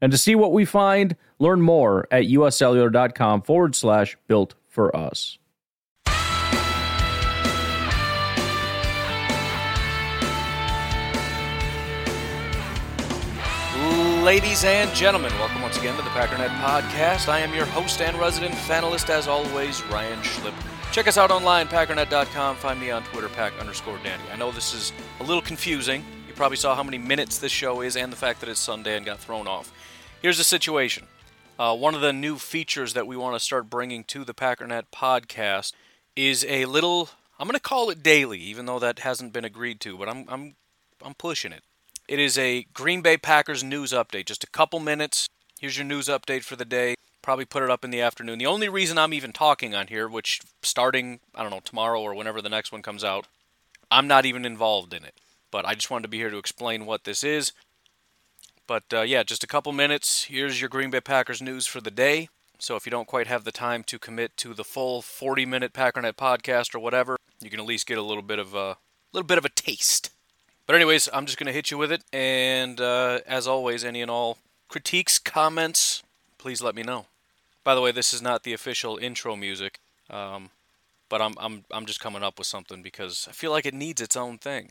And to see what we find, learn more at uscellular.com forward slash built for us. Ladies and gentlemen, welcome once again to the Packernet Podcast. I am your host and resident fanalist, as always, Ryan Schlip. Check us out online, packernet.com. Find me on Twitter, pack underscore daddy. I know this is a little confusing. You probably saw how many minutes this show is and the fact that it's Sunday and got thrown off. Here's the situation. Uh, one of the new features that we want to start bringing to the Packernet podcast is a little. I'm going to call it daily, even though that hasn't been agreed to, but I'm I'm I'm pushing it. It is a Green Bay Packers news update, just a couple minutes. Here's your news update for the day. Probably put it up in the afternoon. The only reason I'm even talking on here, which starting I don't know tomorrow or whenever the next one comes out, I'm not even involved in it. But I just wanted to be here to explain what this is. But uh, yeah, just a couple minutes. Here's your Green Bay Packers news for the day. So if you don't quite have the time to commit to the full 40-minute Packernet podcast or whatever, you can at least get a little bit of a little bit of a taste. But anyways, I'm just gonna hit you with it, and uh, as always, any and all critiques, comments, please let me know. By the way, this is not the official intro music, um, but I'm I'm I'm just coming up with something because I feel like it needs its own thing.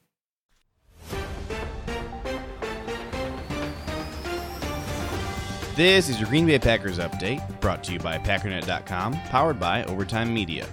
This is your Green Bay Packers update, brought to you by Packernet.com, powered by Overtime Media.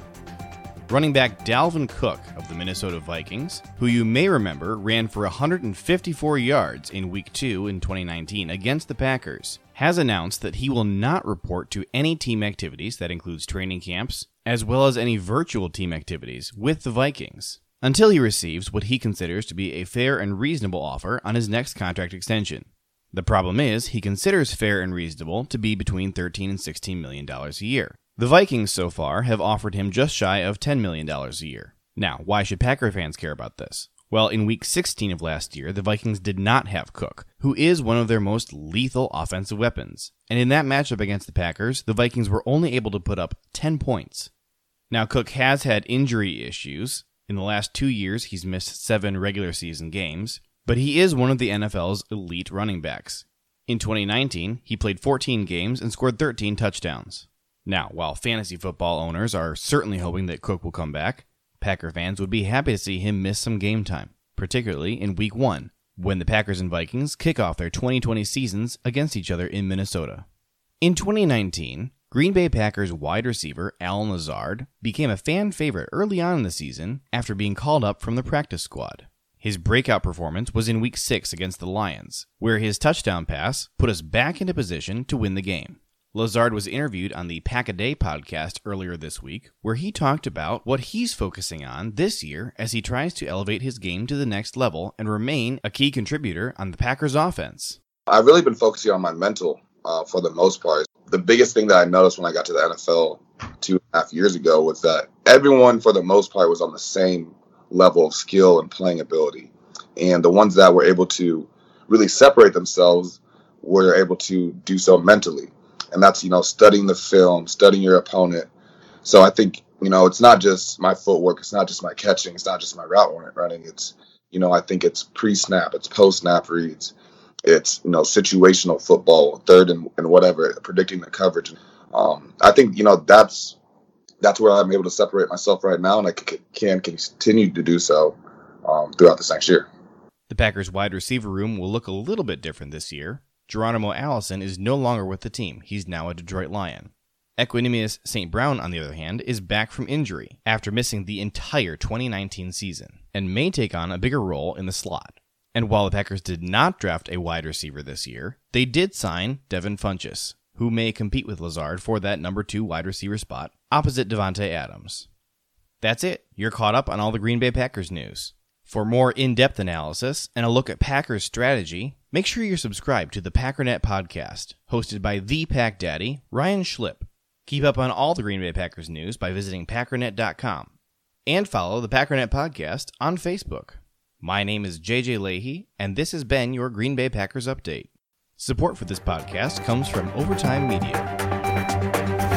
Running back Dalvin Cook of the Minnesota Vikings, who you may remember ran for 154 yards in Week 2 in 2019 against the Packers, has announced that he will not report to any team activities that includes training camps, as well as any virtual team activities with the Vikings, until he receives what he considers to be a fair and reasonable offer on his next contract extension. The problem is, he considers fair and reasonable to be between 13 and 16 million dollars a year. The Vikings so far have offered him just shy of 10 million dollars a year. Now, why should Packer fans care about this? Well, in week 16 of last year, the Vikings did not have Cook, who is one of their most lethal offensive weapons. And in that matchup against the Packers, the Vikings were only able to put up 10 points. Now, Cook has had injury issues. In the last two years, he's missed seven regular season games, but he is one of the NFL's elite running backs. In 2019, he played 14 games and scored 13 touchdowns. Now, while fantasy football owners are certainly hoping that Cook will come back, Packer fans would be happy to see him miss some game time, particularly in Week 1, when the Packers and Vikings kick off their 2020 seasons against each other in Minnesota. In 2019, Green Bay Packers wide receiver Allen Lazard became a fan favorite early on in the season after being called up from the practice squad. His breakout performance was in week 6 against the Lions, where his touchdown pass put us back into position to win the game. Lazard was interviewed on the Pack a Day podcast earlier this week, where he talked about what he's focusing on this year as he tries to elevate his game to the next level and remain a key contributor on the Packers offense. I've really been focusing on my mental uh, for the most part. The biggest thing that I noticed when I got to the NFL two and a half years ago was that everyone, for the most part, was on the same level of skill and playing ability. And the ones that were able to really separate themselves were able to do so mentally. And that's, you know, studying the film, studying your opponent. So I think, you know, it's not just my footwork, it's not just my catching, it's not just my route running. It's, you know, I think it's pre snap, it's post snap reads, it's, you know, situational football, third and, and whatever, predicting the coverage. Um, I think, you know, that's that's where I'm able to separate myself right now, and I c- can continue to do so um, throughout this next year. The Packers wide receiver room will look a little bit different this year. Geronimo Allison is no longer with the team. He's now a Detroit Lion. Equanimeous St. Brown, on the other hand, is back from injury after missing the entire 2019 season and may take on a bigger role in the slot. And while the Packers did not draft a wide receiver this year, they did sign Devin Funchess, who may compete with Lazard for that number two wide receiver spot opposite Davante Adams. That's it. You're caught up on all the Green Bay Packers news. For more in depth analysis and a look at Packers strategy, make sure you're subscribed to the Packernet podcast, hosted by the Pack Daddy, Ryan Schlip. Keep up on all the Green Bay Packers news by visiting packernet.com and follow the Packernet podcast on Facebook. My name is JJ Leahy, and this has been your Green Bay Packers update. Support for this podcast comes from Overtime Media.